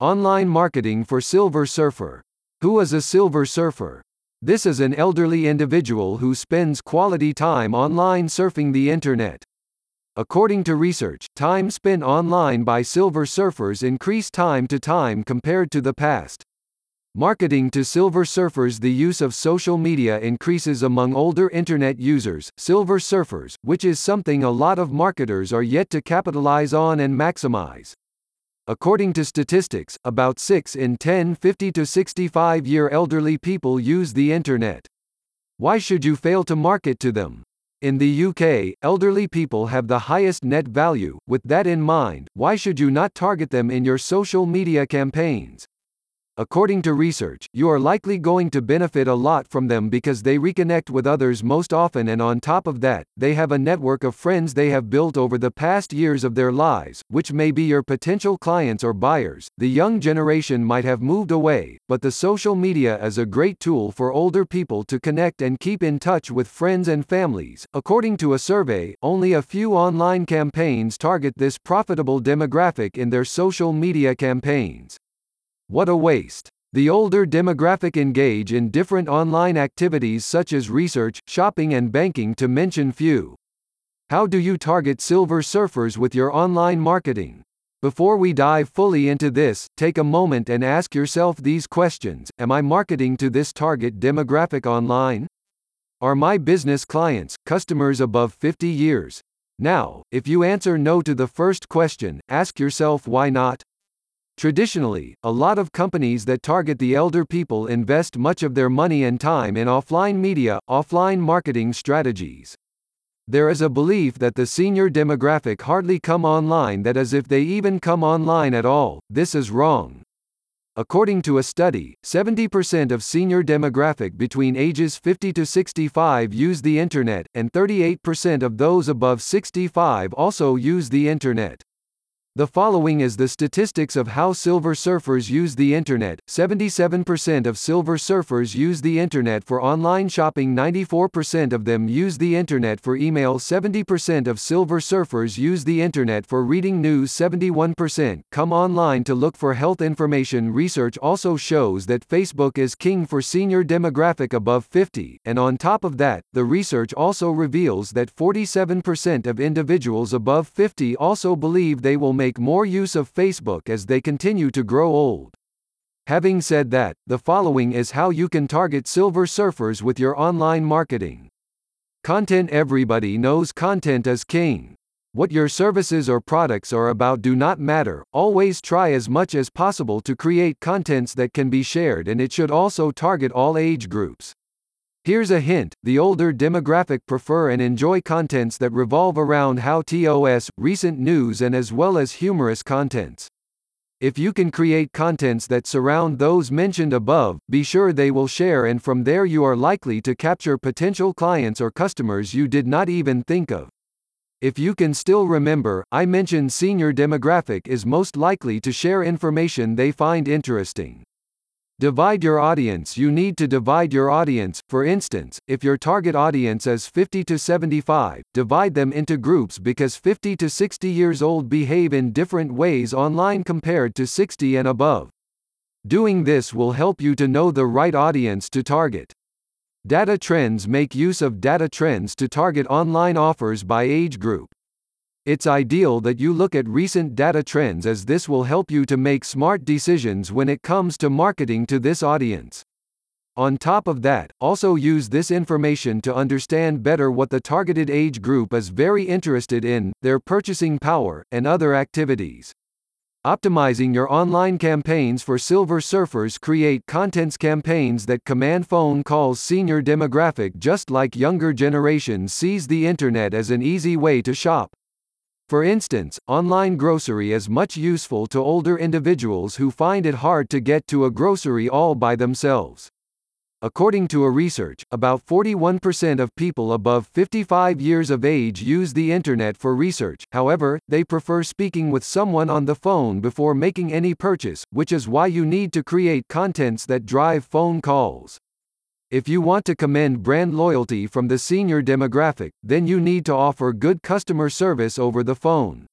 Online marketing for Silver Surfer. Who is a Silver Surfer? This is an elderly individual who spends quality time online surfing the internet. According to research, time spent online by Silver Surfers increased time to time compared to the past. Marketing to Silver Surfers The use of social media increases among older internet users, Silver Surfers, which is something a lot of marketers are yet to capitalize on and maximize. According to statistics, about 6 in 10 50 to 65 year elderly people use the internet. Why should you fail to market to them? In the UK, elderly people have the highest net value. With that in mind, why should you not target them in your social media campaigns? According to research, you are likely going to benefit a lot from them because they reconnect with others most often and on top of that, they have a network of friends they have built over the past years of their lives, which may be your potential clients or buyers. The young generation might have moved away, but the social media is a great tool for older people to connect and keep in touch with friends and families. According to a survey, only a few online campaigns target this profitable demographic in their social media campaigns. What a waste. The older demographic engage in different online activities such as research, shopping, and banking, to mention few. How do you target silver surfers with your online marketing? Before we dive fully into this, take a moment and ask yourself these questions Am I marketing to this target demographic online? Are my business clients, customers above 50 years? Now, if you answer no to the first question, ask yourself why not? Traditionally, a lot of companies that target the elder people invest much of their money and time in offline media, offline marketing strategies. There is a belief that the senior demographic hardly come online that as if they even come online at all, this is wrong. According to a study, 70% of senior demographic between ages 50 to 65 use the internet, and 38% of those above 65 also use the internet. The following is the statistics of how Silver Surfers use the Internet. 77% of Silver Surfers use the Internet for online shopping, 94% of them use the Internet for email, 70% of Silver Surfers use the Internet for reading news, 71% come online to look for health information. Research also shows that Facebook is king for senior demographic above 50, and on top of that, the research also reveals that 47% of individuals above 50 also believe they will make make more use of Facebook as they continue to grow old. Having said that, the following is how you can target silver surfers with your online marketing. Content Everybody knows content is king. What your services or products are about do not matter, always try as much as possible to create contents that can be shared and it should also target all age groups. Here's a hint the older demographic prefer and enjoy contents that revolve around how TOS, recent news, and as well as humorous contents. If you can create contents that surround those mentioned above, be sure they will share, and from there, you are likely to capture potential clients or customers you did not even think of. If you can still remember, I mentioned senior demographic is most likely to share information they find interesting. Divide your audience You need to divide your audience, for instance, if your target audience is 50 to 75, divide them into groups because 50 to 60 years old behave in different ways online compared to 60 and above. Doing this will help you to know the right audience to target. Data Trends make use of data trends to target online offers by age group. It's ideal that you look at recent data trends as this will help you to make smart decisions when it comes to marketing to this audience. On top of that, also use this information to understand better what the targeted age group is very interested in, their purchasing power, and other activities. Optimizing your online campaigns for Silver Surfers create contents campaigns that command phone calls senior demographic just like younger generation sees the internet as an easy way to shop. For instance, online grocery is much useful to older individuals who find it hard to get to a grocery all by themselves. According to a research, about 41% of people above 55 years of age use the internet for research, however, they prefer speaking with someone on the phone before making any purchase, which is why you need to create contents that drive phone calls. If you want to commend brand loyalty from the senior demographic, then you need to offer good customer service over the phone.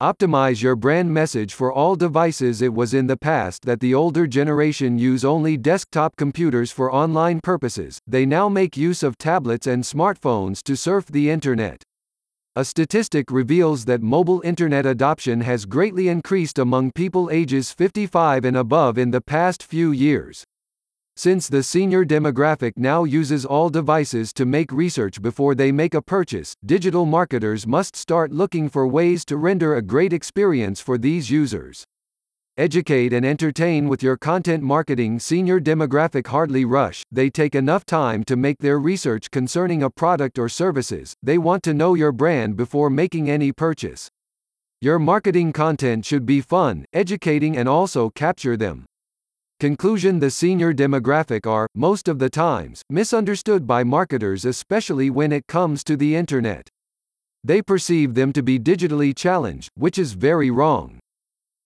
Optimize your brand message for all devices. It was in the past that the older generation use only desktop computers for online purposes, they now make use of tablets and smartphones to surf the internet. A statistic reveals that mobile internet adoption has greatly increased among people ages 55 and above in the past few years. Since the senior demographic now uses all devices to make research before they make a purchase, digital marketers must start looking for ways to render a great experience for these users. Educate and entertain with your content marketing senior demographic hardly rush, they take enough time to make their research concerning a product or services, they want to know your brand before making any purchase. Your marketing content should be fun, educating and also capture them. Conclusion The senior demographic are, most of the times, misunderstood by marketers especially when it comes to the internet. They perceive them to be digitally challenged, which is very wrong.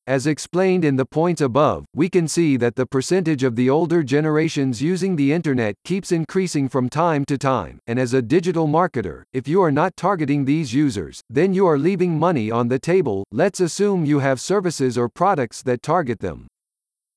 As explained in the points above, we can see that the percentage of the older generations using the internet keeps increasing from time to time, and as a digital marketer, if you are not targeting these users, then you are leaving money on the table. Let's assume you have services or products that target them.